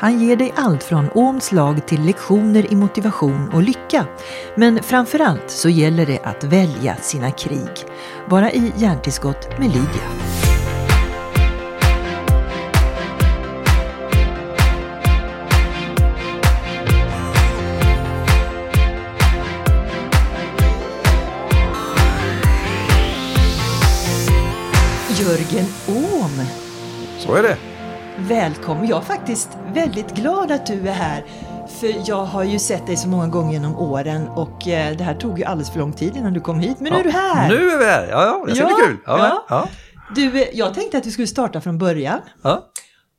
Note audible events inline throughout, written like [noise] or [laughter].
Han ger dig allt från Ohms lag till lektioner i motivation och lycka. Men framförallt så gäller det att välja sina krig. Bara i Hjärntillskott med Lydia. Välkommen. Jag är faktiskt väldigt glad att du är här. För jag har ju sett dig så många gånger genom åren och eh, det här tog ju alldeles för lång tid innan du kom hit. Men nu är du här! Nu är vi här! Ja, ja det ska Ja, bli kul. Ja, ja. ja. Du, eh, jag tänkte att vi skulle starta från början. Ja.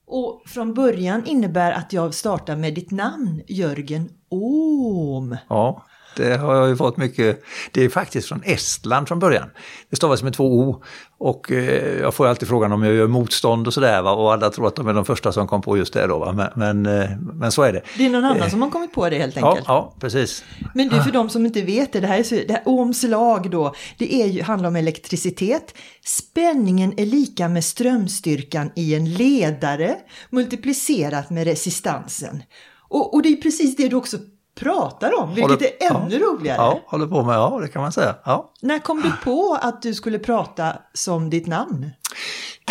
Och från början innebär att jag startar med ditt namn, Jörgen Ohm. ja, det har jag ju fått mycket. Det är faktiskt från Estland från början. Det stavas med två O. Och eh, jag får alltid frågan om jag gör motstånd och sådär. va, Och alla tror att de är de första som kom på just det då. Va? Men, men, eh, men så är det. Det är någon annan som har kommit på det helt Ja, enkelt. ja, precis. Men du, för de som inte vet det, det här, är så, det här Ohms lag då, det är ju, handlar om elektricitet. Spänningen är lika med strömstyrkan i en ledare multiplicerat med resistansen. Och, och det är precis det du också pratar om, vilket Håller- är ännu ja, roligare. Ja, håller på med, ja det kan man säga. Ja. När kom du på att du skulle prata som ditt namn?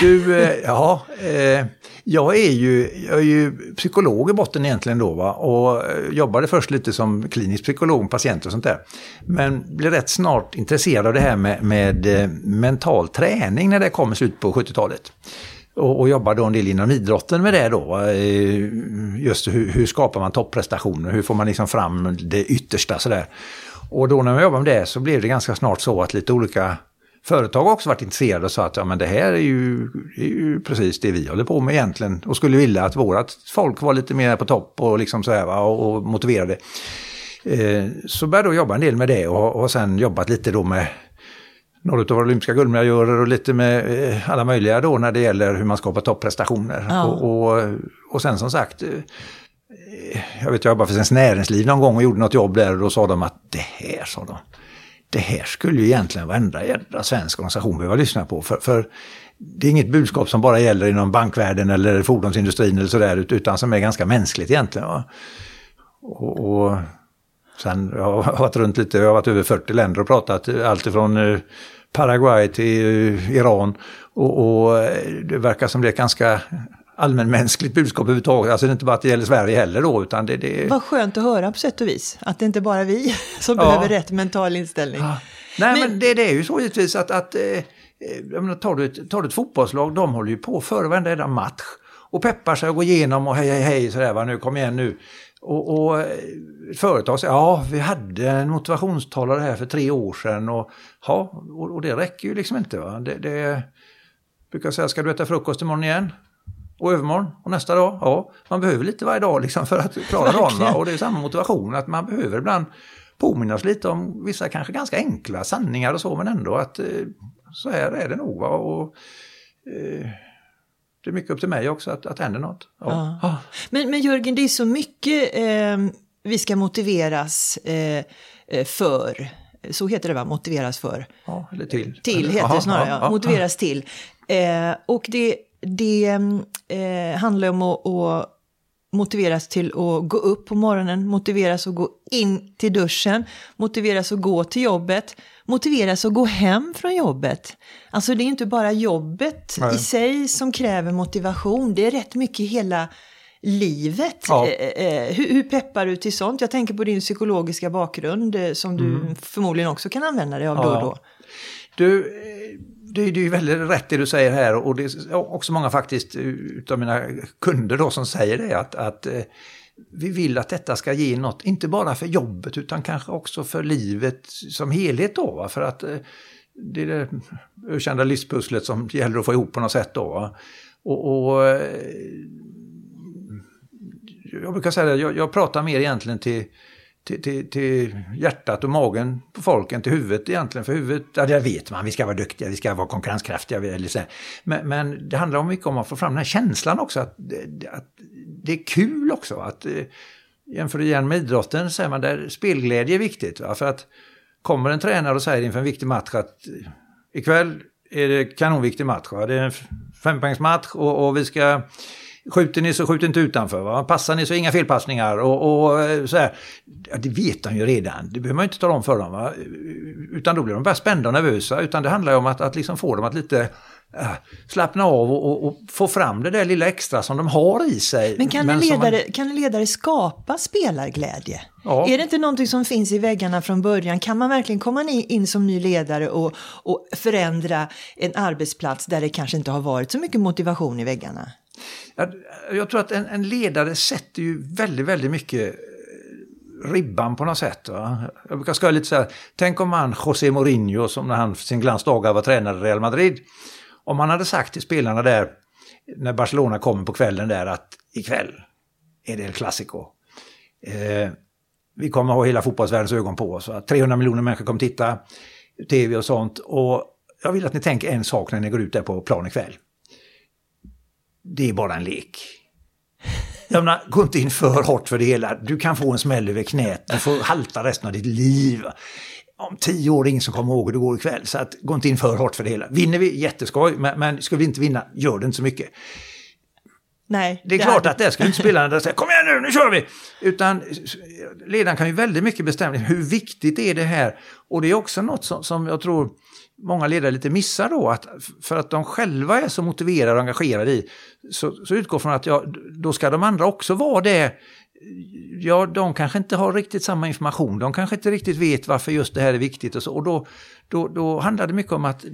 Du, eh, [laughs] ja, eh, jag är ju, jag är ju psykolog i botten egentligen då va? och eh, jobbade först lite som klinisk psykolog med patienter och sånt där. Men blev rätt snart intresserad av det här med, med eh, mental träning när det kom i slutet på 70-talet. Och, och jobbade då en del inom idrotten med det då. Eh, just hur, hur skapar man topprestationer, hur får man liksom fram det yttersta sådär. Och då när jag jobbade med det så blev det ganska snart så att lite olika företag har också varit intresserade och sa att ja, men det här är ju, är ju precis det vi håller på med egentligen och skulle vilja att vårat folk var lite mer på topp och liksom så här va, och, och motiverade. Eh, så började jag jobba en del med det och och har sen jobbat lite då med några av våra olympiska guldmedaljörer och lite med eh, alla möjliga då när det gäller hur man skapar topprestationer. Ja. Och, och, och sen som sagt, eh, jag vet jag jobbade för Svenskt Näringsliv någon gång och gjorde något jobb där och då sa de att det här, sa de, det här skulle ju egentligen varenda jädra svensk organisation behöva lyssna på. För, för det är inget budskap som bara gäller inom bankvärlden eller fordonsindustrin eller sådär, utan som är ganska mänskligt egentligen. Och, och sen, jag har [laughs] varit runt lite, jag har varit över 40 länder och pratat, allt ifrån eh, Paraguay till eh, Iran. Och, och eh, det verkar som det är ganska allmänmänskligt budskap överhuvudtaget. Alltså det är inte bara att det gäller Sverige heller då, utan det, det Vad skönt att höra på sätt och vis, att det inte bara är vi [laughs] som Ja. behöver rätt mental inställning. Nej, Men- men, det, det är ju så givetvis att, att jag menar, tar, du ett, tar du ett fotbollslag, de håller ju på före varenda match och peppar sig och går igenom och hej, hej, hej, sådär, va, nu kom igen nu. Och, och eh, företag säger, ja, vi hade en motivationstalare här för tre år sedan och, ja, och, och det räcker ju liksom inte. Va? Det, det brukar säga, ska du äta frukost imorgon igen? Och övermorgon och nästa dag? Ja, man behöver lite varje dag liksom för att klara dagen. Va? Och det är samma motivation, att man behöver ibland påminnas lite om vissa kanske ganska enkla sanningar och så, men ändå att eh, så här är det nog. Va? Och, eh, det är mycket upp till mig också att, att det händer något. Ja. Ja. Men, men Jörgen, det är så mycket eh, vi ska motiveras eh, eh, för. Så heter det va? Motiveras för. Ja, eller till. Till Eller- heter ja, det snarare, ja, ja. Motiveras till. Eh, och det, det eh, handlar om att, att motiveras till att gå upp på morgonen, motiveras att gå in till duschen, motiveras att gå till jobbet, motiveras att gå hem från jobbet. Alltså det är inte bara jobbet Nej. i sig som kräver motivation, det är rätt mycket hela livet. Ja. Eh, eh, hur, hur peppar du till sånt? Jag tänker på din psykologiska bakgrund eh, som du förmodligen också kan använda dig av då och Mm. Ja. då. Du, eh, det, är ju väldigt rätt det du säger här och det är också många faktiskt utav mina kunder då som säger det att, att eh, vi vill att detta ska ge något, inte bara för jobbet utan kanske också för livet som helhet då. Va? För att eh, det är det ökända livspusslet som gäller att få ihop på något sätt då. Va? Och, och eh, jag brukar säga det, jag, jag pratar mer egentligen till, till, till, till hjärtat och magen på folk än till huvudet egentligen. För huvudet, ja det vet man, vi ska vara duktiga, vi ska vara konkurrenskraftiga. Eller så. Men, men det handlar mycket om att få fram den här känslan också, att, det- att det är kul också. Att, eh, jämför igen med idrotten, säger man där spelglädje är viktigt. Va? För att kommer en tränare och säger inför en viktig match att eh, ikväll är det kanonviktig match. Va? Det är en fempoängsmatch och, och vi ska Skjuter ni så skjut inte utanför. Va? Passar ni så inga felpassningar. Och, och eh, så här. Ja, det vet de ju redan. Det behöver man inte tala om för dem. Va? Utan då blir de bara spända och nervösa. Utan det handlar ju om att, att liksom få dem att lite äh, slappna av och, och, och, få fram det där lilla extra som de har i sig. Men kan, men en, ledare, man... kan en ledare skapa spelarglädje? Ja. Är det inte någonting som finns i väggarna från början? Kan man verkligen komma in som ny ledare och, och förändra en arbetsplats där det kanske inte har varit så mycket motivation i väggarna? Jag, jag tror att en, en, ledare sätter ju väldigt, väldigt mycket eh, ribban på något sätt. Va? Jag brukar skoja lite så här, tänk om man José Mourinho som när han sin sin glansdagar var tränare i Real Madrid. Om han hade sagt till spelarna där när Barcelona kommer på kvällen där att ikväll är det El Clasico. Eh, vi kommer ha hela fotbollsvärldens ögon på oss. 300 miljoner människor kommer titta, tv och sånt. Och jag vill att ni tänker en sak när ni går ut där på plan ikväll det är bara en lek. Jag menar, gå inte in för hårt för det hela. Du kan få en smäll över knät, du får halta resten av ditt liv. Om tio år är det ingen som kommer ihåg hur det går ikväll. Så att, gå inte in för hårt för det hela. Vinner vi, jätteskoj, men, men ska vi inte vinna, gör det inte så mycket. Nej, det är det klart hade... att det ska inte spelarna säga kom igen nu, nu kör vi! Utan ledaren kan ju väldigt mycket bestämma hur viktigt är det här. Och det är också något som, som jag tror många ledare lite missar då, att för att de själva är så motiverade och engagerade i, så, så utgår från att ja, då ska de andra också vara det ja, de kanske inte har riktigt samma information. De kanske inte riktigt vet varför just det här är viktigt och så. Och då, då, då handlar det mycket om att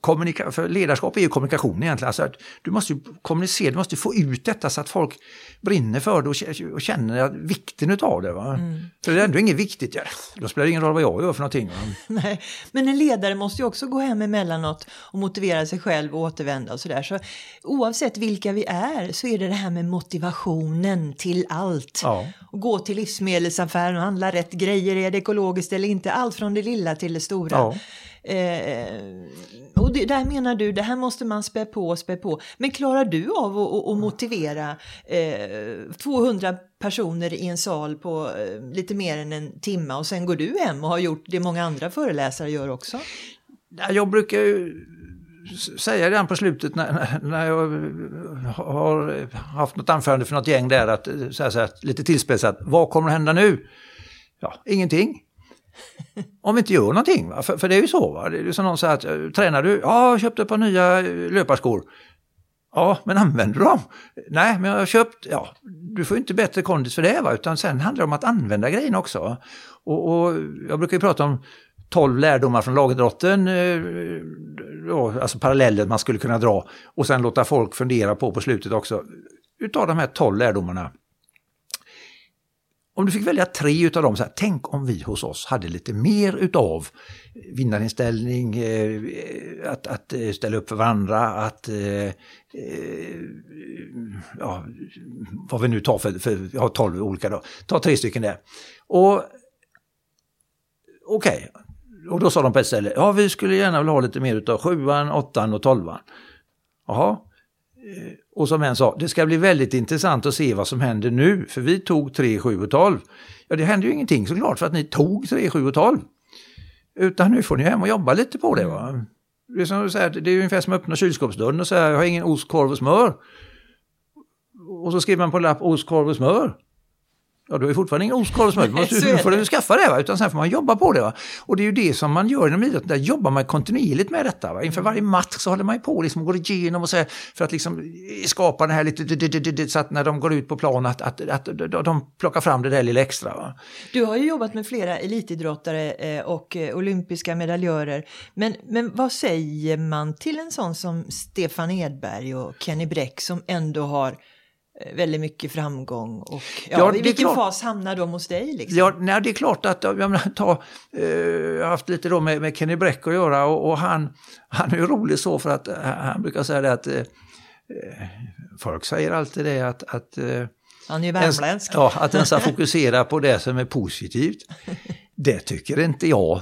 kommunika för ledarskap är ju kommunikation egentligen. Alltså att du måste ju kommunicera, du måste få ut detta så att folk brinner för det och känner vikten utav det. Va? Mm. För det är ändå inget viktigt, ja, då spelar det ingen roll vad jag gör för någonting. [laughs] Nej, men en ledare måste ju också gå hem emellanåt och motivera sig själv och återvända och sådär. Så oavsett vilka vi är så är det det här med motivationen till allt. Ja. Och gå till livsmedelsaffären och handla rätt grejer, är det ekologiskt eller inte? Allt från det lilla till det stora. Ja. Eh, och det, där menar du, det här måste man spä på och spä på. Men klarar du av att, att motivera eh, 200 personer i en sal på eh, lite mer än en timme och sen går du hem och har gjort det många andra föreläsare gör också? Jag brukar ju säga redan på slutet när, när jag har haft något anförande för något gäng där, att, så här, så här, lite tillspetsat, vad kommer att hända nu? Ja, ingenting. Om vi inte gör någonting. Va? För, för det är ju så. Va? Det är som någon säger att, eh, tränar du? Ja, jag köpte ett par nya eh, löparskor. Ja, men använder du dem? Nej, men jag har köpt, ja, du får inte bättre kondis för det va, utan sen handlar det om att använda grejerna också. Och, och jag brukar ju prata om 12 lärdomar från lagidrotten, eh, alltså paralleller man skulle kunna dra och sen låta folk fundera på på slutet också. Utav de här 12 lärdomarna. Om du fick välja tre utav dem, så här, tänk om vi hos oss hade lite mer utav vinnarinställning, eh, att, att eh, ställa upp för varandra, att eh, eh, ja, vad vi nu tar för, för jag har 12 olika då, ta tre stycken där. Och okej, okay och då sa de på ett ställe, ja vi skulle gärna vilja ha lite mer utav sjuan, åttan och tolvan. Jaha. Och som en sa, det ska bli väldigt intressant att se vad som händer nu, för vi tog 3, 7 och 12. Ja, det hände ju ingenting såklart för att ni tog 3, 7 och 12. Utan nu får ni hem och jobba lite på det. Va? Det är, som du säger, det är ungefär som att öppna kylskåpsdörren och säga, jag har ingen ost, korv och smör. Och så skriver man på en lapp ost, korv och smör. Ja, du har ju fortfarande ingen ostkorv Du måste, [laughs] får du skaffa det, va? utan sen får man jobba på det. Va? Och det är ju det som man gör inom idrotten, där jobbar man kontinuerligt med detta. Va? Inför varje match så håller man ju på liksom, och går igenom och så här, för att liksom skapa det här lite, så att när de går ut på plan att, att, att, att de plockar fram det där lilla extra. Va? Du har ju jobbat med flera elitidrottare eh, och eh, olympiska medaljörer. Men, men vad säger man till en sån som Stefan Edberg och Kenny Bräck som ändå har Eh, väldigt mycket framgång. Och, ja, ja, I vilken klart, fas hamnar de hos dig? Liksom? Ja, nej, det är klart att jag, menar, ta, eh, jag har haft lite då med, med Kenny Bräck att göra och, och, han, han är ju rolig så för att eh, han brukar säga det att eh, eh, folk säger alltid det att, att eh, han är värmländsk. Ja, att ens [laughs] fokusera på det som är positivt. Det tycker inte jag.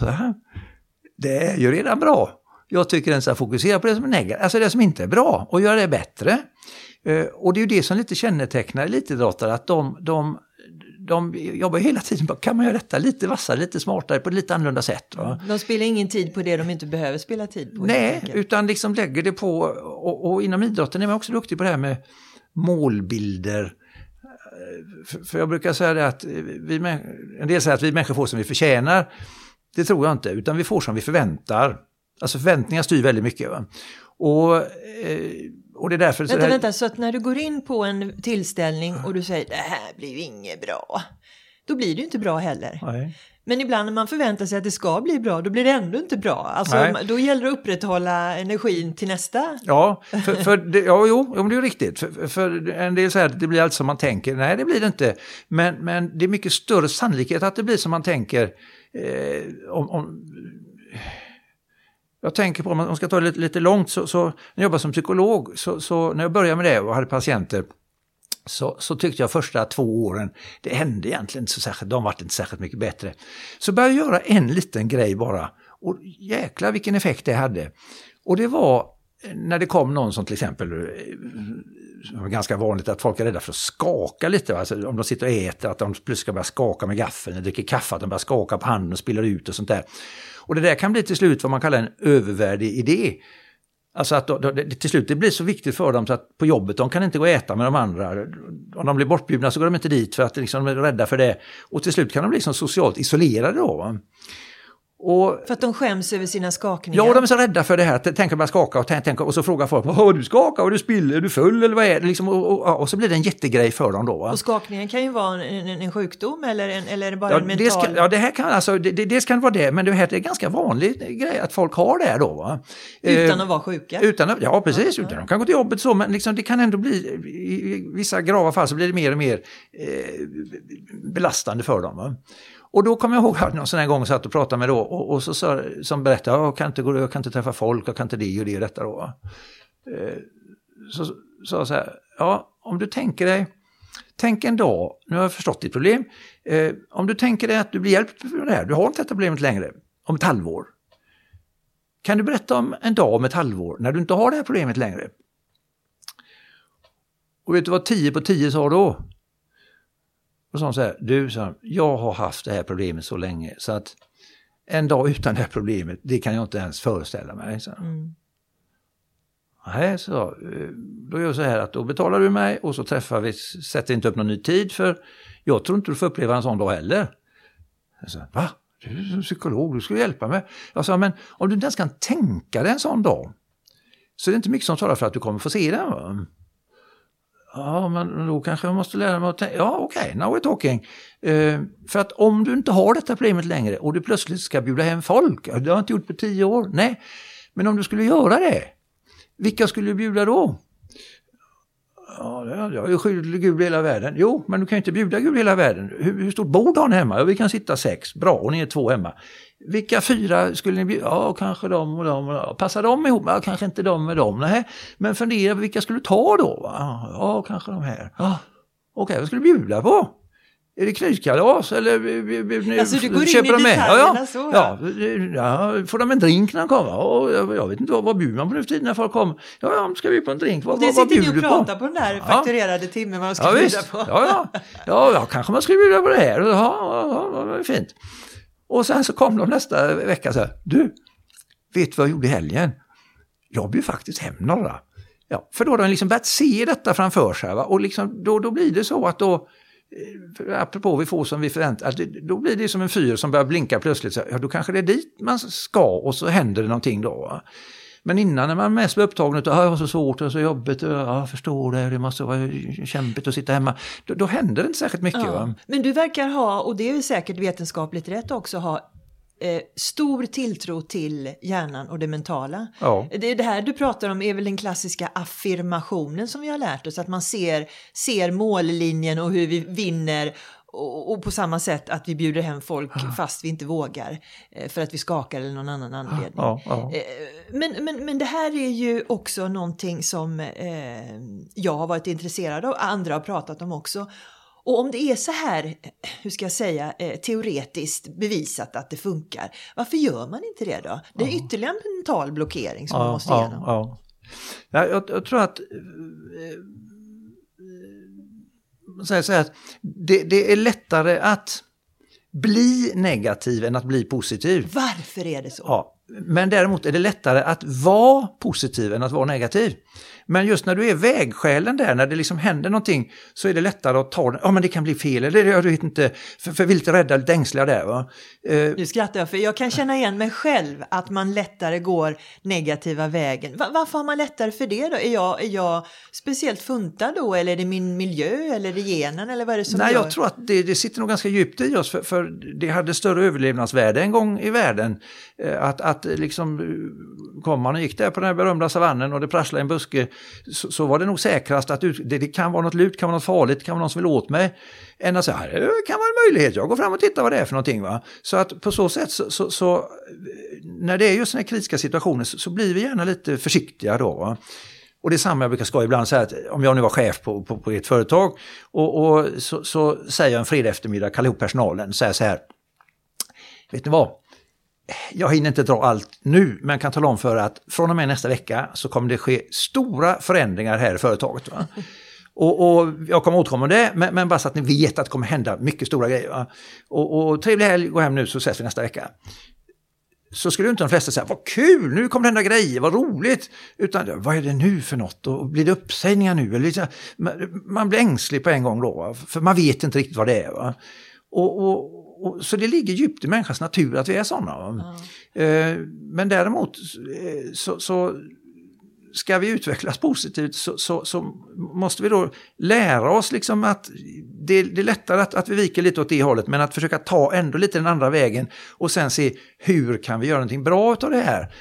Det är ju redan bra. Jag tycker ens att fokusera på det som är negativt, alltså det som inte är bra och göra det bättre. Eh, och det är ju det som lite kännetecknar elitidrottare, att de, de, de jobbar hela tiden på, kan man göra detta lite vassare, lite smartare, på ett lite annorlunda sätt? Va? De spelar ingen tid på det de inte behöver spela tid på. Nej, utan liksom lägger det på, och, och, inom idrotten är man också duktig på det här med målbilder. För, för jag brukar säga det att vi, en del säger att vi människor får som vi förtjänar. Det tror jag inte, utan vi får som vi förväntar. Alltså förväntningar styr väldigt mycket. Va? Och, eh, och det är därför... Vänta, här... vänta, så att när du går in på en tillställning och du säger det här blir inget bra. Då blir det inte bra heller. Nej. Men ibland när man förväntar sig att det ska bli bra, då blir det ändå inte bra. Alltså, då gäller det att upprätthålla energin till nästa. Ja, för, för det, ja jo, jo, det är riktigt. För, för en del säger att det blir allt som man tänker. Nej, det blir det inte. Men, men det är mycket större sannolikhet att det blir som man tänker. Eh, om, om jag tänker på, om man ska ta det lite, lite långt, så, så, när jag jobbade som psykolog, så, så, när jag började med det och hade patienter, så, så tyckte jag första två åren, det hände egentligen inte så särskilt, de vart inte särskilt mycket bättre. Så började jag göra en liten grej bara, och jäklar vilken effekt det hade. Och det var när det kom någon som till exempel, eh, som var ganska vanligt att folk är rädda för att skaka lite. Alltså, om de sitter och äter, att de plötsligt ska börja skaka med gaffeln, eller dricker kaffe, att de börjar skaka på handen och spiller ut och sånt där. Och det där kan bli till slut vad man kallar en övervärdig idé. Alltså att då, då, det, till slut det blir så viktigt för dem så att på jobbet de kan inte gå och äta med de andra. Om de blir bortbjudna så går de inte dit för att liksom, de är rädda för det. Och till slut kan de bli liksom socialt isolerade då. Och, för att de skäms över sina skakningar? Ja, de är så rädda för det här. Tänk att börja skaka och, tänk, och så frågar folk Har du skakat? Har du spiller? Du full? Eller vad är det? Liksom, och, och, och, så blir det en jättegrej för dem då. Va? Och skakningen kan ju vara en, en, en sjukdom eller, en, eller bara ja, en mental... Ska, ja, det här kan, alltså, det, det, det vara det, men det här är en ganska vanlig grej att folk har det då. Va? Utan eh, att vara sjuka? Utan att, ja, precis. Ja, utan, de kan gå till jobbet så, men liksom, det kan ändå bli, i vissa grava fall så blir det mer och mer eh, belastande för dem. Va? Och då kommer jag ihåg att någon sån här gång satt och pratade med då och, och så sa, som berättade, jag kan, inte gå, jag kan inte träffa folk, jag kan inte det och det och detta då. Eh, så sa jag så här, ja om du tänker dig, tänk en dag, nu har jag förstått ditt problem, eh, om du tänker dig att du blir hjälpt med det här, du har inte detta problemet längre, om ett halvår. Kan du berätta om en dag om ett halvår när du inte har det här problemet längre? Och vet du vad 10 på 10 sa då? Och sa så här, du, sa jag har haft det här problemet så länge så att en dag utan det här problemet, det kan jag inte ens föreställa mig. Så. Mm. Nej, så eh, då gör jag så här att då betalar du mig och så träffar vi, sätter inte upp någon ny tid för jag tror inte du får uppleva en sån dag heller. Jag sa, va? Du är psykolog, du ska hjälpa mig. Jag sa, men om du inte ens kan tänka dig en sån dag så är det inte mycket som talar för att du kommer få se den. Ja, men då kanske jag måste lära mig att tänka. Ja, okej, okay, now we're talking. Uh, för att om du inte har detta problemet längre och du plötsligt ska bjuda hem folk, det har jag inte gjort på tio år, nej. Men om du skulle göra det, vilka skulle du bjuda då? Ja, jag är skyldig Gud hela världen. Jo, men du kan ju inte bjuda Gud hela världen. Hur, hur stort bord har ni hemma? Ja, vi kan sitta sex. Bra, och ni är två hemma. Vilka fyra skulle ni bjuda? Ja, kanske de och de. Och de. Passar de ihop? Ja, kanske inte de med dem. Nej. Men fundera, vilka skulle du ta då? Ja, kanske de här. Ja. Okej, okay, vad skulle du bjuda på? Är det knytkalas eller alltså, du går köper in i de med? Ja, ja, så. Ja, ja, får de en drink när de kommer? Och jag, jag vet inte vad, vad bjuder man på nu för tiden när folk kommer? Ja, ja, ska vi på en drink? Vad, det vad, vad bjuder du på? Det sitter ni och pratar på den där fakturerade timmen man ska ja, bjuda på. Ja, ja. ja, ja, kanske man ska bjuda på det här. Ja, ja, ja, fint. Och sen så kom de nästa vecka så här, du, vet du vad jag gjorde i helgen? Jag bjöd faktiskt hem några. Ja, för då har de liksom börjat se detta framför sig. Va? Och liksom, då, då blir det så att då, eh, apropå vi får som vi förväntar då blir det som en fyr som börjar blinka plötsligt. Så, ja, då kanske det är dit man ska och så händer det någonting då. Va? Men innan när man mest var upptagen av att har så svårt och så jobbigt och jag förstår det, det måste vara kämpigt att sitta hemma. Då, då händer det inte särskilt mycket. Ja. Va? Men du verkar ha, och det är säkert vetenskapligt rätt också, ha Eh, stor tilltro till hjärnan och det mentala. Ja. Det, det här du pratar om är väl den klassiska affirmationen som vi har lärt oss, att man ser, ser mållinjen och hur vi vinner och, och, på samma sätt att vi bjuder hem folk ja. fast vi inte vågar eh, för att vi skakar eller någon annan anledning. Ja, ja. Eh, men, men, men det här är ju också någonting som eh, jag har varit intresserad av, andra har pratat om också. Och om det är så här, hur ska jag säga, teoretiskt bevisat att det funkar, varför gör man inte det då? Det är ytterligare en mental blockering som man måste igenom. Ja, jag, jag, tror att säga här att det, det är lättare att bli negativ än att bli positiv. Varför är det så? Ja, men däremot är det lättare att vara positiv än att vara negativ. Men just när du är vägskälen där, när det liksom händer någonting, så är det lättare att ta den. Ja, men det kan bli fel, eller jag vet inte, för, för vi är lite rädda, lite ängsliga där. Va? Eh, nu skrattar jag, för jag kan känna igen mig själv, att man lättare går negativa vägen. Va varför har man lättare för det då? Är jag, är jag speciellt funtad då, eller är det min miljö, eller är det genen, eller vad är det som Nej, gör? jag tror att det, det sitter nog ganska djupt i oss, för, för det hade större överlevnadsvärde en gång i världen. Eh, att, att liksom, kom man och gick där på den här berömda savannen och det prasslade en buske så, så, var det nog säkrast att ut, det, det, kan vara något lut, kan vara något farligt, kan vara någon som vill åt mig. Än att säga, det kan vara en möjlighet, jag går fram och tittar vad det är för någonting. Va? Så att på så sätt, så, så, så när det är just sådana här kritiska situationer så, så, blir vi gärna lite försiktiga då. Va? Och det är samma jag brukar skoja ibland, så att om jag nu var chef på, på, på ett företag och, och så, så, säger jag en fredag eftermiddag, kallar ihop personalen, säger så här, vet ni vad? Jag hinner inte dra allt nu, men kan tala om för att från och med nästa vecka så kommer det ske stora förändringar här i företaget. Va? [laughs] Och, och, jag kommer återkomma om det, men, men, bara så att ni vet att det kommer hända mycket stora grejer. Va? Och, och trevlig helg, gå hem nu så ses vi nästa vecka. Så skulle inte de flesta säga, vad kul, nu kommer det hända grejer, vad roligt. Utan, vad är det nu för något? Och blir det uppsägningar nu? Eller, man blir ängslig på en gång då, va? för man vet inte riktigt vad det är. Va? Och, och, och, så det ligger djupt i människans natur att vi är sådana. Mm. men däremot eh, så, så, ska vi utvecklas positivt så, så, så, måste vi då lära oss liksom att det, det, är lättare att, att vi viker lite åt det hållet men att försöka ta ändå lite den andra vägen och sen se hur kan vi göra någonting bra av det här.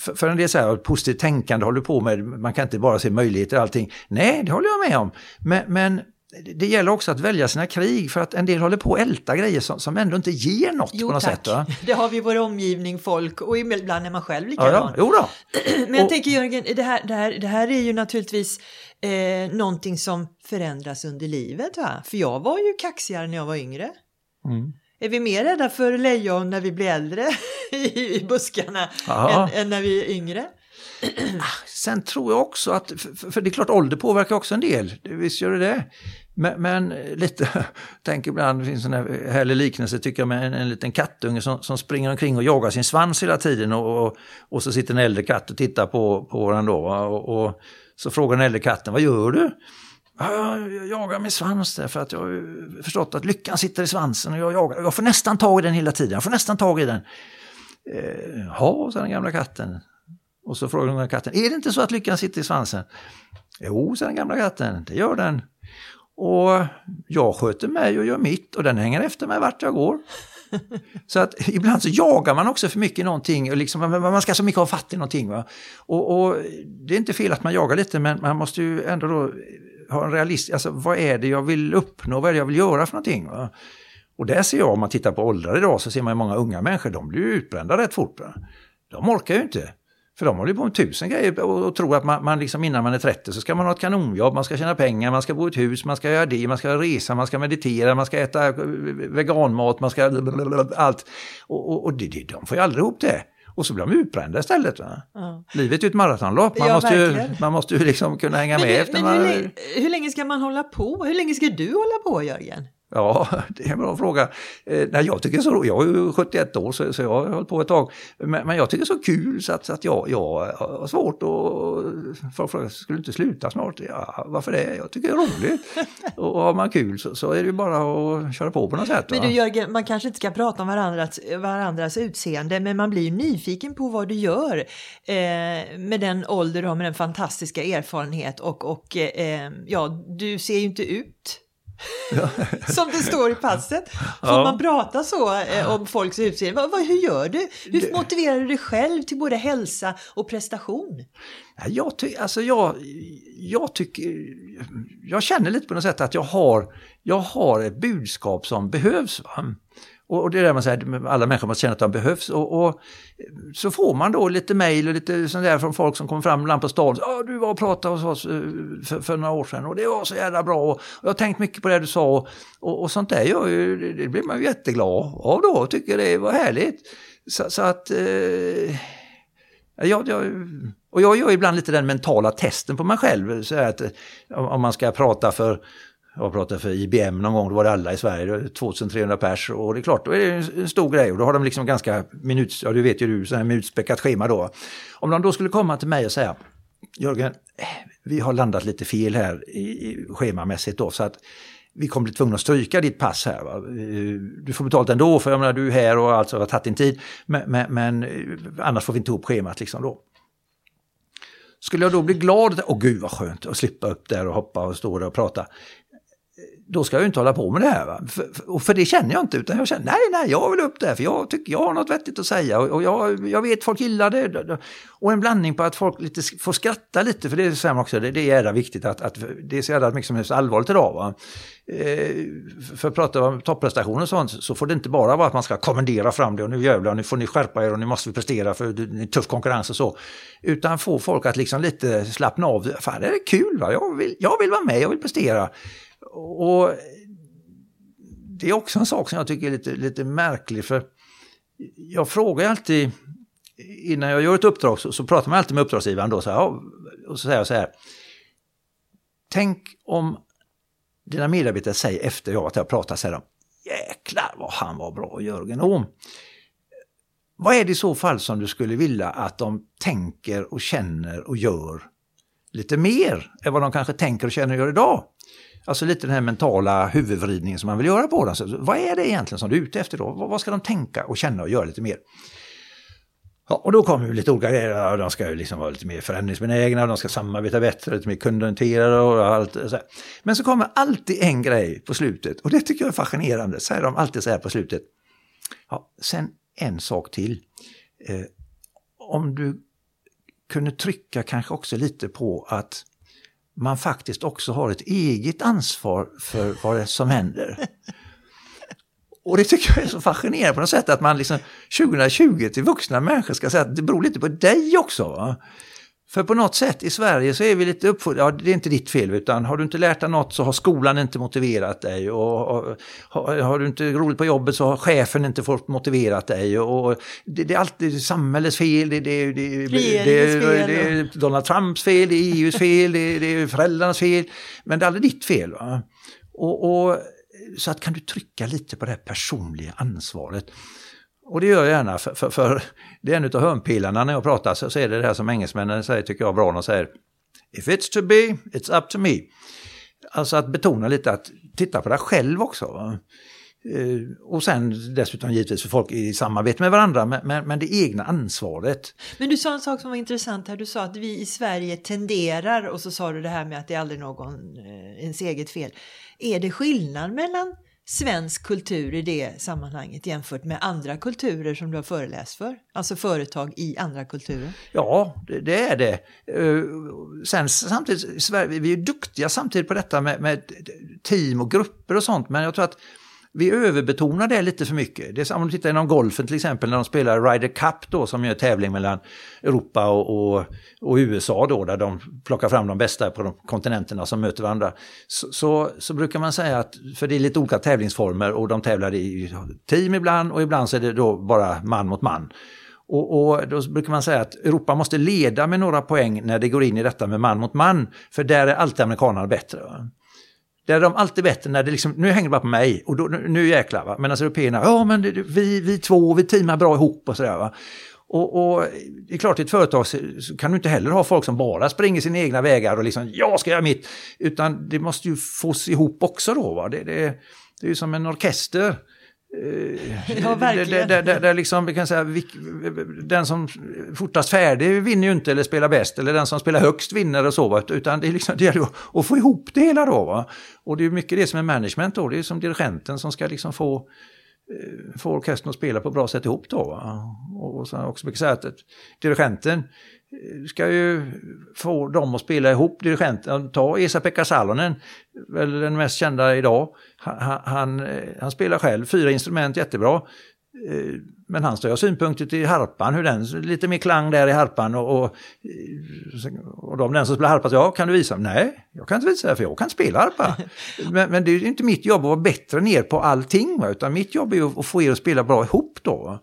För, för en del säger positivt tänkande håller på med, man kan inte bara se möjligheter och allting. Nej, det håller jag med om. Men, men det gäller också att välja sina krig för att en del håller på att älta grejer som, som ändå inte ger något jo, på något tack. sätt. Va? [laughs] Det har vi i vår omgivning, folk och ibland är man själv likadan. Ja, då. [clears throat] Men jag och, tänker Jörgen, det här, det, här, det här är ju naturligtvis eh, någonting som förändras under livet. Va? För jag var ju kaxigare när jag var yngre. Mm. Är vi mer rädda för lejon när vi blir äldre [laughs] i buskarna än, än när vi är yngre? [clears throat] Sen tror jag också att, för, för det är klart ålder påverkar också en del, visst gör det det. Men, men lite, [laughs] tänker ibland, det finns en härlig liknelse tycker jag med en, en liten kattunge som, som springer omkring och jagar sin svans hela tiden och, och, och så sitter en äldre katt och tittar på, på den då. Och, och så frågar den äldre katten, vad gör du? Jag jagar med svans därför att jag har förstått att lyckan sitter i svansen och jag jagar. Jag får nästan tag i den hela tiden, jag får nästan tag i den. Eh, ja, sa den gamla katten. Och så frågar den gamla katten, är det inte så att lyckan sitter i svansen? Jo, sa den gamla katten, det gör den. Och jag sköter mig och gör mitt och den hänger efter mig vart jag går. [laughs] Så att ibland så jagar man också för mycket någonting och liksom, man ska så mycket ha fatt i någonting. Va? Och, och, det är inte fel att man jagar lite men man måste ju ändå då ha en realist, alltså vad är det jag vill uppnå, vad är det jag vill göra för någonting. Va? Och där ser jag, om man tittar på åldrar idag, så ser man många unga människor, de blir utbrända rätt fort. Va? De orkar ju inte. För de håller på med tusen grejer och, och tror att man, man liksom innan man är 30 så ska man ha ett kanonjobb, man ska tjäna pengar, man ska bo i ett hus, man ska göra det, man ska resa, man ska meditera, man ska äta veganmat, man ska allt. Och, och, och det, det, de får ju aldrig ihop det. Och så blir de utbrända istället. Va? Ja. Livet är ju ett maratonlopp, man, ja, måste, ju, man måste ju liksom kunna hänga men med. Efter men man... hur, hur länge ska man hålla på? Hur länge ska du hålla på Jörgen? Ja, [laughs] det är en bra fråga. Eh, nej, jag tycker så Jag är ju 71 år så, så jag har hållit på ett tag. Men, men jag tycker det är så kul så att, så att jag, jag har svårt att... Folk frågar, skulle inte sluta snart? Ja, varför det? Jag tycker det är roligt. [laughs] och har man kul så, så är det ju bara att köra på på något sätt. Men du Jörgen, man kanske inte ska prata om varandras, varandras utseende men man blir ju nyfiken på vad du gör eh, med den ålder du har, med den fantastiska erfarenhet och, och eh, ja, du ser ju inte ut som det står i passet. Får ja. man prata så eh, om folks utseende? Va, va, hur gör du? Hur det... motiverar du dig själv till både hälsa och prestation? Jag, ty alltså jag, jag, tycker, jag känner lite på något sätt att jag har, jag har ett budskap som behövs. Va? Och, det är där man säger, alla människor måste känna att de behövs. Och, och så får man då lite mejl och lite sånt där från folk som kommer fram ibland på stan. Ja, du var och pratade hos oss eh, för, för, några år sedan och det var så jävla bra. Och jag har tänkt mycket på det du sa. Och, och sånt där gör ju, det blir man ju jätteglad av då och tycker det var härligt. Så, så att... Eh, jag, jag, och jag gör ibland lite den mentala testen på mig själv. Så att, eh, om man ska prata för jag pratade för IBM någon gång, då var det alla i Sverige, 2300 pers och det är klart, då är det en stor grej och då har de liksom ganska minuts, ja du vet ju du, så här minutspäckat schema då. Om de då skulle komma till mig och säga, Jörgen, eh, vi har landat lite fel här i, i schemamässigt då så att vi kommer bli tvungna att stryka ditt pass här. Va? Eh, du får betalt ändå för jag menar, du är här och alltså har tagit din tid. Men, men, men eh, annars får vi inte ihop schemat liksom då. Skulle jag då bli glad, åh gud vad skönt att slippa upp där och hoppa och stå där och prata då ska jag ju inte hålla på med det här. Va? För, för det känner jag inte, utan jag känner nej, nej, jag vill upp där för jag tycker jag har något vettigt att säga och, och jag, jag vet folk gillar det. Och en blandning på att folk lite får skratta lite, för det är så också, det, det är jävla viktigt att, att det är så jävla mycket som är så allvarligt idag. Va? Eh, för att prata om topprestationer och sånt så får det inte bara vara att man ska kommendera fram det och nu jävlar, nu får ni skärpa er och nu måste vi prestera för det är tuff konkurrens och så. Utan få folk att liksom lite slappna av, fan det är kul, va? Jag, vill, jag vill vara med, jag vill prestera. Och det är också en sak som jag tycker är lite, lite märklig för jag frågar alltid innan jag gör ett uppdrag så, så pratar man alltid med uppdragsgivaren då så här, och så säger jag så här. Tänk om dina medarbetare säger efter jag att jag pratat säger de, jäklar vad han var bra Jörgen Ohm. Vad är det i så fall som du skulle vilja att de tänker och känner och gör lite mer än vad de kanske tänker och känner och gör idag? Alltså lite den här mentala huvudvridningen som man vill göra på dem. Så vad är det egentligen som du är ute efter då? Vad ska de tänka och känna och göra lite mer? Ja, och då kommer lite olika grejer. De ska liksom vara lite mer förändringsbenägna, de ska samarbeta bättre, lite mer kundorienterade och allt så här. Men så kommer alltid en grej på slutet och det tycker jag är fascinerande. Säger de alltid så här på slutet. Ja, sen en sak till. Eh, om du kunde trycka kanske också lite på att man faktiskt också har ett eget ansvar för vad som händer. [laughs] Och det tycker jag är så fascinerande på något sätt att man liksom 2020 till vuxna människor ska säga att det beror lite på dig också. Va? För på något sätt i Sverige så är vi lite uppfodrade, ja det är inte ditt fel utan har du inte lärt dig något så har skolan inte motiverat dig och, och har, har, du inte roligt på jobbet så har chefen inte fått motiverat dig och det, det är alltid samhällets fel, det, det, det är Donald Trumps fel, det är EUs fel, det, det är föräldrarnas fel, men det är aldrig ditt fel. Va? Och, och, så att kan du trycka lite på det här personliga ansvaret. Och det gör jag gärna, för, för, för det är en av hörnpilarna när jag pratar, så, så är det det här som engelsmännen säger, tycker jag är bra, de säger If it's to be, it's up to me. Alltså att betona lite att titta på dig själv också. Va? Eh, och sen dessutom givetvis för folk i samarbete med varandra, men, men, men, det egna ansvaret. Men du sa en sak som var intressant här, du sa att vi i Sverige tenderar, och så sa du det här med att det är aldrig någon eh, ens eget fel. Är det skillnad mellan svensk kultur i det sammanhanget jämfört med andra kulturer som du har föreläst för? Alltså företag i andra kulturer? Ja, det, det är det. Eh, sen samtidigt, Sverige, vi är duktiga samtidigt på detta med, med team och grupper och sånt, men jag tror att vi överbetonar det lite för mycket. Det är som om du tittar inom golfen till exempel när de spelar Ryder Cup då som är en tävling mellan Europa och, och, och, USA då där de plockar fram de bästa på de kontinenterna som möter varandra. Så, så, så, brukar man säga att, för det är lite olika tävlingsformer och de tävlar i team ibland och ibland så är det då bara man mot man. Och, och, då brukar man säga att Europa måste leda med några poäng när det går in i detta med man mot man. För där är alltid amerikanerna bättre. Va? Där är de alltid bättre när det liksom, nu hänger det bara på mig och då, nu, nu jäklar va. Medan alltså européerna, ja men det, vi, vi två, vi teamar bra ihop och sådär va. Och, och, det är klart i ett företag så, så kan du inte heller ha folk som bara springer sina egna vägar och liksom, jag ska göra mitt. Utan det måste ju fås ihop också då va. Det, det, det är ju som en orkester. Eh, ja, verkligen. Där, där, där liksom, vi kan säga, den som fortast färdig vinner ju inte eller spelar bäst, eller den som spelar högst vinner och så, utan det, är liksom, det gäller att få ihop det hela då. Va? Och det är mycket det som är management då, det är som dirigenten som ska liksom få, eh, få orkestern att spela på ett bra sätt ihop då. Va? Och så också mycket säga att dirigenten ska ju få dem att spela ihop, dirigenten. Ta Esa-Pekka Salonen, väl den mest kända idag. Han, han, han, spelar själv fyra instrument jättebra. Eh, men han har synpunkter till harpan, hur den, lite mer klang där i harpan och, och, och de den som spelar harpa ja kan du visa? Nej, jag kan inte visa det för jag kan spela harpa. [laughs] men, men, det är inte mitt jobb att vara bättre ner på allting, utan mitt jobb är att få er att spela bra ihop då.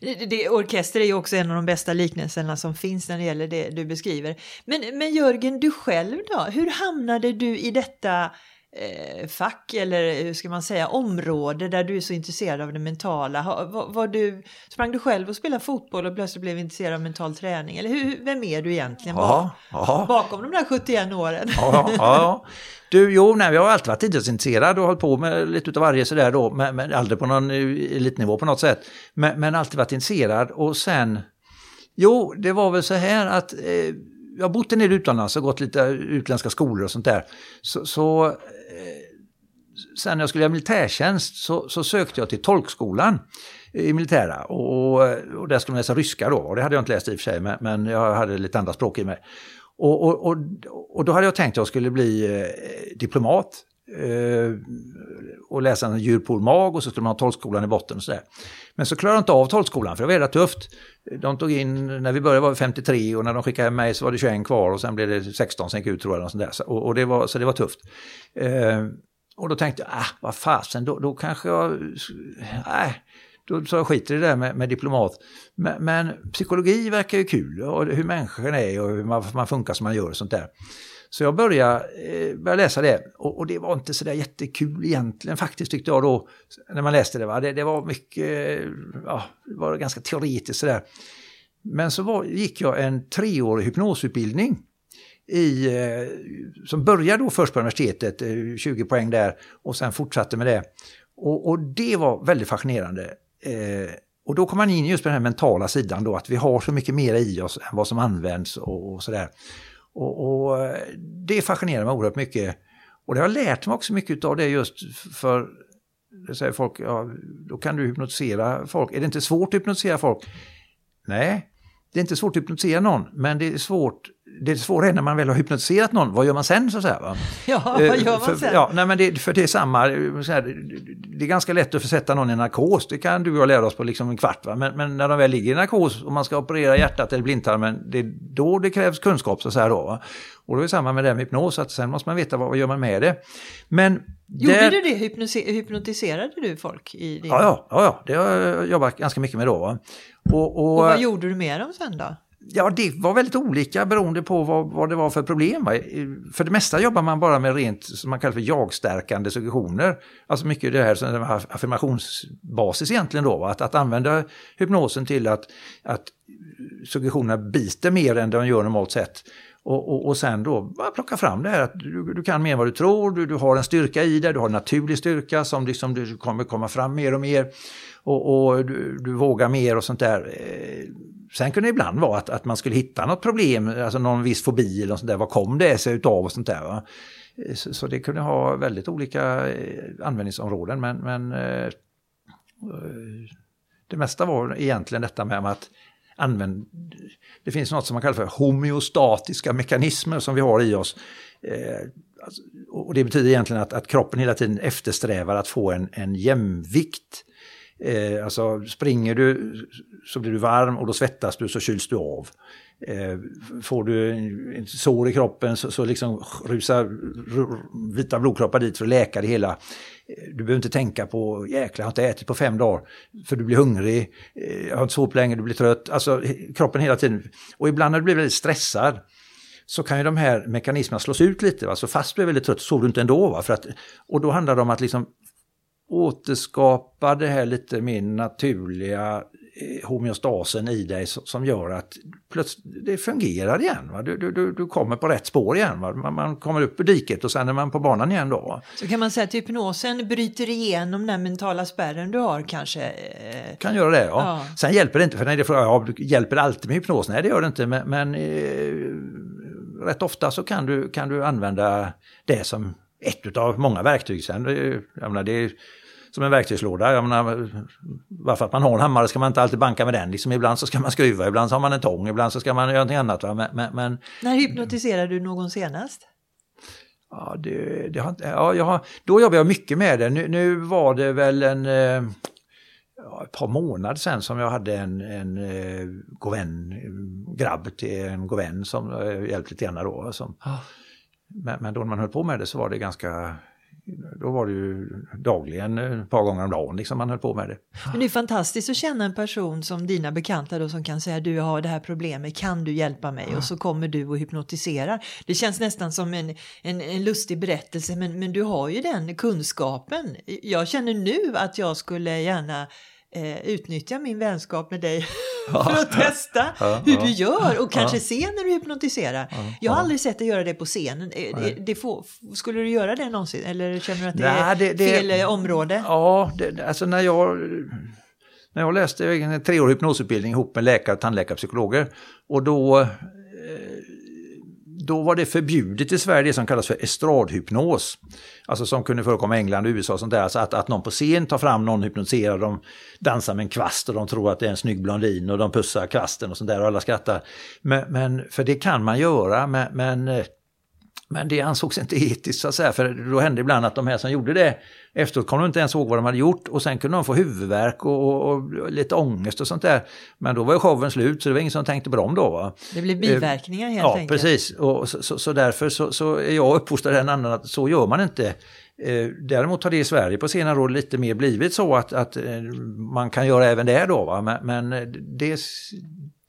Det, det, orkester är ju också en av de bästa liknelserna som finns när det gäller det du beskriver. Men, men Jörgen, du själv då? Hur hamnade du i detta eh, fack eller hur ska man säga område där du är så intresserad av det mentala? Var, var, du, sprang du själv och spelade fotboll och plötsligt blev intresserad av mental träning? Eller hur, vem är du egentligen ja, ja. bakom de där 71 åren? Ja, ja. Du, jo, nej, jag har alltid varit idrottsintresserad och hållit på med lite av varje sådär då, men, men aldrig på någon elitnivå på något sätt. Men, men alltid varit intresserad och sen, jo, det var väl så här att eh, jag har bott en del utomlands och gått lite utländska skolor och sånt där. Så, så eh, Eh, sen när jag skulle göra militärtjänst så, så, sökte jag till tolkskolan i militära och, och där skulle man läsa ryska då. Och det hade jag inte läst i och för sig, men, men jag hade lite andra språk i mig. Och, och, och, och, då hade jag tänkt att jag skulle bli eh, diplomat eh, och läsa en djurpolmag och så skulle man ha tolkskolan i botten och sådär. Men så klarade jag inte av tolkskolan för det var väldigt tufft. De tog in, när vi började var vi 53 och när de skickade mig så var det 21 kvar och sen blev det 16 som gick ut tror jag. Och sånt där. Och, och det var, så det var tufft. Eh, och då tänkte jag, ah, vad fasen, då, då kanske jag, nej, äh, då sa jag skiter i det där med, med diplomat. Men, men, psykologi verkar ju kul och hur människan är och hur man, man funkar som man gör och sånt där. Så jag började, eh, började läsa det och, och, det var inte så där jättekul egentligen faktiskt tyckte jag då när man läste det. Va? Det, det var mycket, ja, det var ganska teoretiskt sådär. Men så var, gick jag en treårig hypnosutbildning i, eh, som började då först på universitetet, eh, 20 poäng där och sen fortsatte med det. Och, och det var väldigt fascinerande. Eh, och då kom man in just på den här mentala sidan då, att vi har så mycket mer i oss än vad som används och, och sådär. Och, och, eh, det fascinerar mig oerhört mycket. Och det har lärt mig också mycket av det just för, det säger folk, ja, då kan du hypnotisera folk. Är det inte svårt att hypnotisera folk? Nej, det är inte svårt att hypnotisera någon, men det är svårt det svåra är när man väl har hypnotiserat någon, vad gör man sen så att säga? Va? [laughs] Ja, vad gör man för, sen? Ja, nej, men det, för det är samma, här, det är ganska lätt att försätta någon i narkos, det kan du och jag lära oss på liksom en kvart. Va? Men, men, när de väl ligger i narkos och man ska operera hjärtat eller blindtarmen, det är då det krävs kunskap så att säga då. Va? Och då är det samma med det med hypnos, att sen måste man veta vad, vad gör man med det. Men Gjorde där... du det? Hypnotiserade du folk? I din... ja, ja, ja, det har jag jobbat ganska mycket med då. Och, och, och vad gjorde du med dem sen då? Ja, det var väldigt olika beroende på vad, vad det var för problem. För det mesta jobbar man bara med rent, som man kallar för jagstärkande suggestioner. Alltså mycket det här som affirmationsbasis egentligen då. Att, att använda hypnosen till att, att suggestionerna biter mer än de gör normalt sett. Och, och, och sen då plocka fram det här att du, du kan mer än vad du tror, du, du har en styrka i dig, du har en naturlig styrka som liksom du kommer komma fram mer och mer. Och, och du, du, vågar mer och sånt där. Eh, sen kunde det ibland vara att, att man skulle hitta något problem, alltså någon viss fobi eller sånt där, vad kom det sig utav och sånt där. Va? Eh, så, så, det kunde ha väldigt olika eh, användningsområden men, men det mesta var egentligen detta med att använd, det finns något som man kallar för homeostatiska mekanismer som vi har i oss. Eh, alltså, och det betyder egentligen att, att, kroppen hela tiden eftersträvar att få en, en jämvikt. Eh, alltså springer du så blir du varm och då svettas du så kyls du av. Eh, får du en sår i kroppen så, så liksom rusar vita blodkroppar dit för att läka det hela. Eh, du behöver inte tänka på jäklar, jag har inte ätit på fem dagar. För du blir hungrig, eh, jag har inte sovit länge, du blir trött. Alltså kroppen hela tiden. Och ibland när du blir väldigt stressad så kan ju de här mekanismerna slås ut lite. Va? Så fast du är väldigt trött så sover du inte ändå. Va? För att, och då handlar det om att liksom återskapa det här lite mer naturliga homeostasen i dig som gör att plötsligt det fungerar igen. Va? Du, du, du kommer på rätt spår igen. Va? Man kommer upp ur diket och sen är man på banan igen då. Så kan man säga att hypnosen bryter igenom den mentala spärren du har kanske? Eh, kan göra det, ja. ja. Sen hjälper det inte, för när det frågar, ja, hjälper det alltid med hypnos? Nej, det gör det inte, men, men eh, rätt ofta så kan du, kan du använda det som ett av många verktyg. Sen, jag menar, det som en verktygslåda. Jag menar, bara för att man har en hammare ska man inte alltid banka med den. Liksom, ibland så ska man skruva, ibland så har man en tång, ibland så ska man göra någonting annat. Va? Men, men, När hypnotiserade du någon senast? Ja, det, det har, ja jag har, då jobbade jag mycket med det. Nu, nu var det väl en eh, ett par månader sedan som jag hade en, en eh, govän, grabb till en govän som hjälpte lite grann då. Som, men, men då när man höll på med det så var det ganska då var det ju dagligen, eh, ett par gånger om dagen liksom man höll på med det. Men det är fantastiskt att känna en person som dina bekanta då som kan säga du har det här problemet, kan du hjälpa mig? Och så kommer du och hypnotiserar. Det känns nästan som en, en, en lustig berättelse men, men du har ju den kunskapen. Jag känner nu att jag skulle gärna eh, utnyttja min vänskap med dig [laughs] för att testa [laughs] hur du gör och kanske se när du hypnotiserar. Jag har aldrig sett dig göra det på scenen. Eh, Det, det får, skulle du göra det någonsin eller känner du att det Nej, är det- det- fel eh, område? Ja, alltså när jag, när jag läste en treårig hypnosutbildning ihop med läkare, tandläkare, psykologer och då, då var det förbjudet i Sverige det som kallas för estradhypnos. Alltså som kunde förekomma i England och USA och sånt där. Alltså att, att någon på scen tar fram någon hypnotiserad, de dansar med en kvast och de tror att det är en snygg blondin och de pussar kvasten och sånt där och alla skrattar. Men, men för det kan man göra, men, men eh, men det ansågs inte etiskt så att säga, för då hände ibland att de här som gjorde det efteråt kom de inte ens ihåg vad de hade gjort och sen kunde de få huvudvärk och, och, och lite ångest och sånt där. Men då var ju showen slut så det var ingen som tänkte på dem då. Va? Det blir biverkningar helt ja, enkelt. precis. Och så, så, så därför så, så är jag uppfostrad den andan att så gör man inte. Eh, däremot har det i Sverige på senare år lite mer blivit så att, att eh, man kan göra även det då. Va? Men, men eh, det,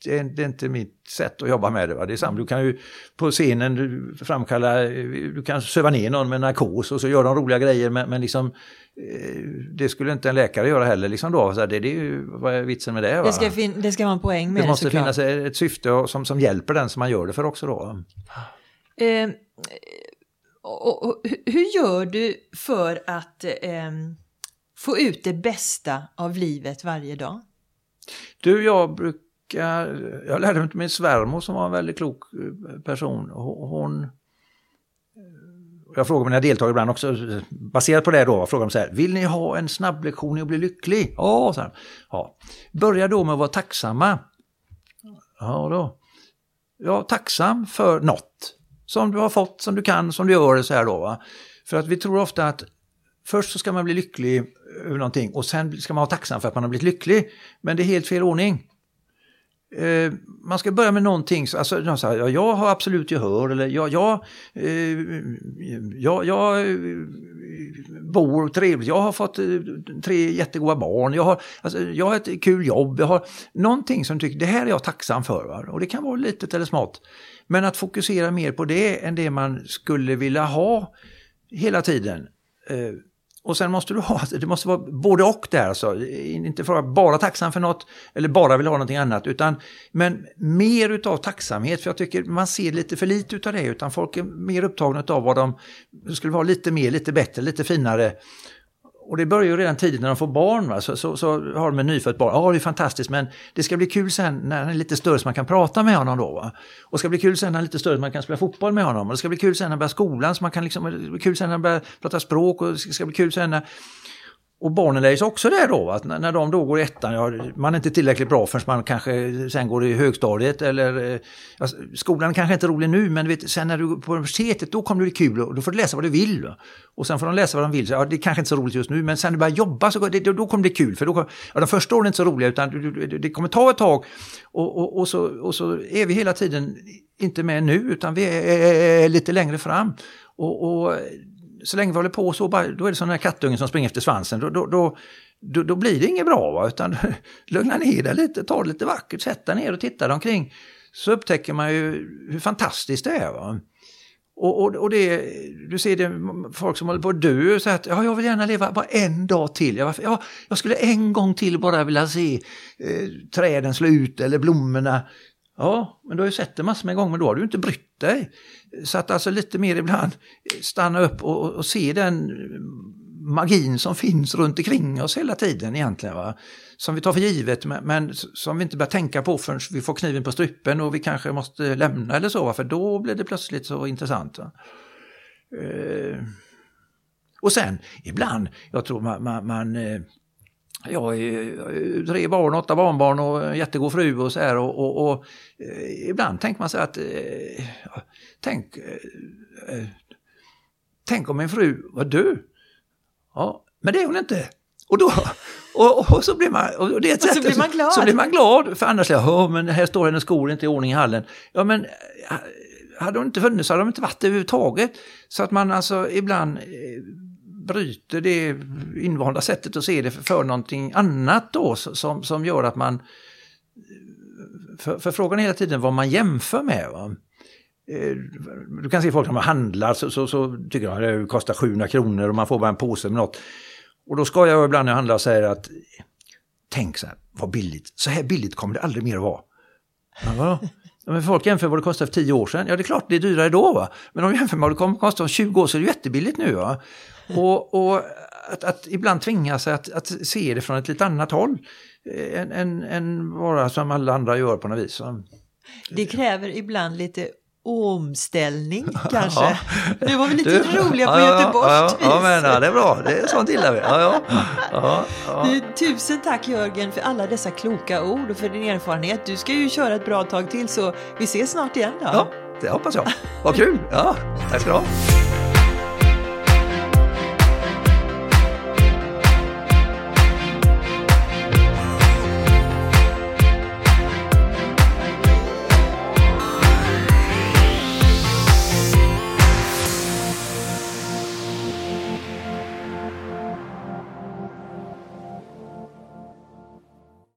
det, är, det är inte mitt sätt att jobba med det. Va? Det är samma, du kan ju på scenen du framkalla, du kan söva ner någon med narkos och så gör de roliga grejer men, men liksom eh, det skulle inte en läkare göra heller. Liksom då. Så det, det är ju, vad är vitsen med det? Va? Det ska, fin- det ska vara en poäng med det det, måste såklart. finnas ett syfte som, som hjälper den som man gör det för också då. Eh, och, och, hur- gör du för att ehm, få ut det bästa av livet varje dag? Du, jag brukar... Eh, jag lärde mig till min svärmor som var en väldigt klok eh, person. Hon... Eh, jag frågar mina deltagare ibland också, baserat på det då, jag frågar dem så här, vill ni ha en snabblektion i att bli lycklig? Ja, så här. ja. Börja då med att vara tacksamma. Ja, då. Ja, tacksam för något som du har fått, som du kan, som du gör så här då. Va? För att vi tror ofta att först så ska man bli lycklig över någonting och sen ska man vara tacksam för att man har blivit lycklig. Men det är helt fel ordning. Eh, man ska börja med någonting, alltså, någon här, ja, jag har absolut gehör eller jag, jag, eh, ja, jag eh, bor trevligt, jag har fått eh, tre jättegoda barn, jag har, alltså, jag har ett kul jobb, jag har någonting som tycker det här är jag tacksam för. Va? Och det kan vara litet eller smått. Men att fokusera mer på det än det man skulle vilja ha hela tiden. Eh, och sen måste du ha, alltså, det måste vara både och där alltså. Inte för att bara tacksam för något eller bara vill ha någonting annat. Utan, men mer utav tacksamhet, för jag tycker man ser lite för lite utav det. Utan folk är mer upptagna av vad de skulle vara lite mer, lite bättre, lite finare. Och det börjar ju redan tidigt när de får barn. Va? Så, så, så har de en nyfött barn. Ja, det är fantastiskt, men det ska bli kul sen när han är lite större så man kan prata med honom då. Va? Och det ska bli kul sen när han är lite större så man kan spela fotboll med honom. Och det ska bli kul sen när han börjar skolan så man kan liksom, det kul sen när han börjar prata språk och det ska bli kul sen när och barnen lär sig också det då, att när de då går i ettan, ja, man är inte tillräckligt bra förrän man kanske sen går i högstadiet eller ja, skolan kanske inte är rolig nu men vet, sen när du går på universitetet då kommer det bli kul och då får du läsa vad du vill. Och sen får de läsa vad de vill, så, ja, det kanske inte är så roligt just nu men sen när du börjar jobba så det, då, kommer det bli kul för då, kommer- ja, de första åren är inte så roliga utan det kommer ta ett tag och, och, och, så, och så är vi hela tiden inte med nu utan vi är, är lite längre fram. Och, och så länge vi håller på så, bara, då är det som den här kattungen som springer efter svansen. Då, då, då, då, då blir det inget bra. Va? Utan [laughs] lugna ner dig lite, ta det lite vackert, sätt dig ner och titta dig omkring. Så upptäcker man ju hur fantastiskt det är. Va? Och, och, och det, du ser det folk som håller på att dö så säger att ja, jag vill gärna leva bara en dag till. Jag, ja, jag skulle en gång till bara vilja se eh, träden slå ut eller blommorna. Ja, men du har ju sett det massor med gånger, men då har du inte brytt dig. Så att alltså lite mer ibland stanna upp och, och, och se den magin som finns runt omkring oss hela tiden egentligen. Va? Som vi tar för givet men, men som vi inte börjar tänka på förrän vi får kniven på strupen och vi kanske måste lämna eller så. Va? För då blir det plötsligt så intressant. Va? Eh, och sen ibland, jag tror man, man, man eh, jag har tre barn, åtta barnbarn och en jättegod fru och så här och, och, och eh, ibland tänker man sig att eh, tänk, eh, tänk om min fru var död. Ja, men det är hon inte. Och då, [laughs] och, och så blir man, och det är ett Och så sätt- blir man glad. Så blir man glad, för annars, ja, men här står hennes skor inte i ordning i hallen. Ja, men hade hon inte funnits så hade de inte varit överhuvudtaget. Så att man alltså ibland bryter det invanda sättet att se det för, för någonting annat då som, som gör att man... För, för frågan är hela tiden vad man jämför med. Va? Eh, du kan se folk som handlar så, så, så tycker de att det kostar 700 kronor och man får bara en påse med något. Och då ska jag ibland när jag handlar och säger att tänk så här, vad billigt, så här billigt kommer det aldrig mer att vara. Ja, men folk jämför vad det kostade för 10 år sedan. Ja, det är klart det är dyrare då. Va? Men om vi jämför med vad det kommer kosta om 20 år så är det jättebilligt nu. Va? Och, och att, att, ibland tvingas att, att se det från ett lite annat håll eh, än, än, än bara som alla andra gör på något vis. Det kräver ibland lite omställning [laughs] kanske. Ja. Nu var vi lite du, roliga på ja, Göteborgskt ja, ja, men, ja, det är bra, det är sånt gillar vi. Ja, ja, du, tusen tack Jörgen för alla dessa kloka ord och för din erfarenhet. Du ska ju köra ett bra tag till så vi ses snart igen då. Ja, det hoppas jag. Vad kul! Ja, tack ska du ha.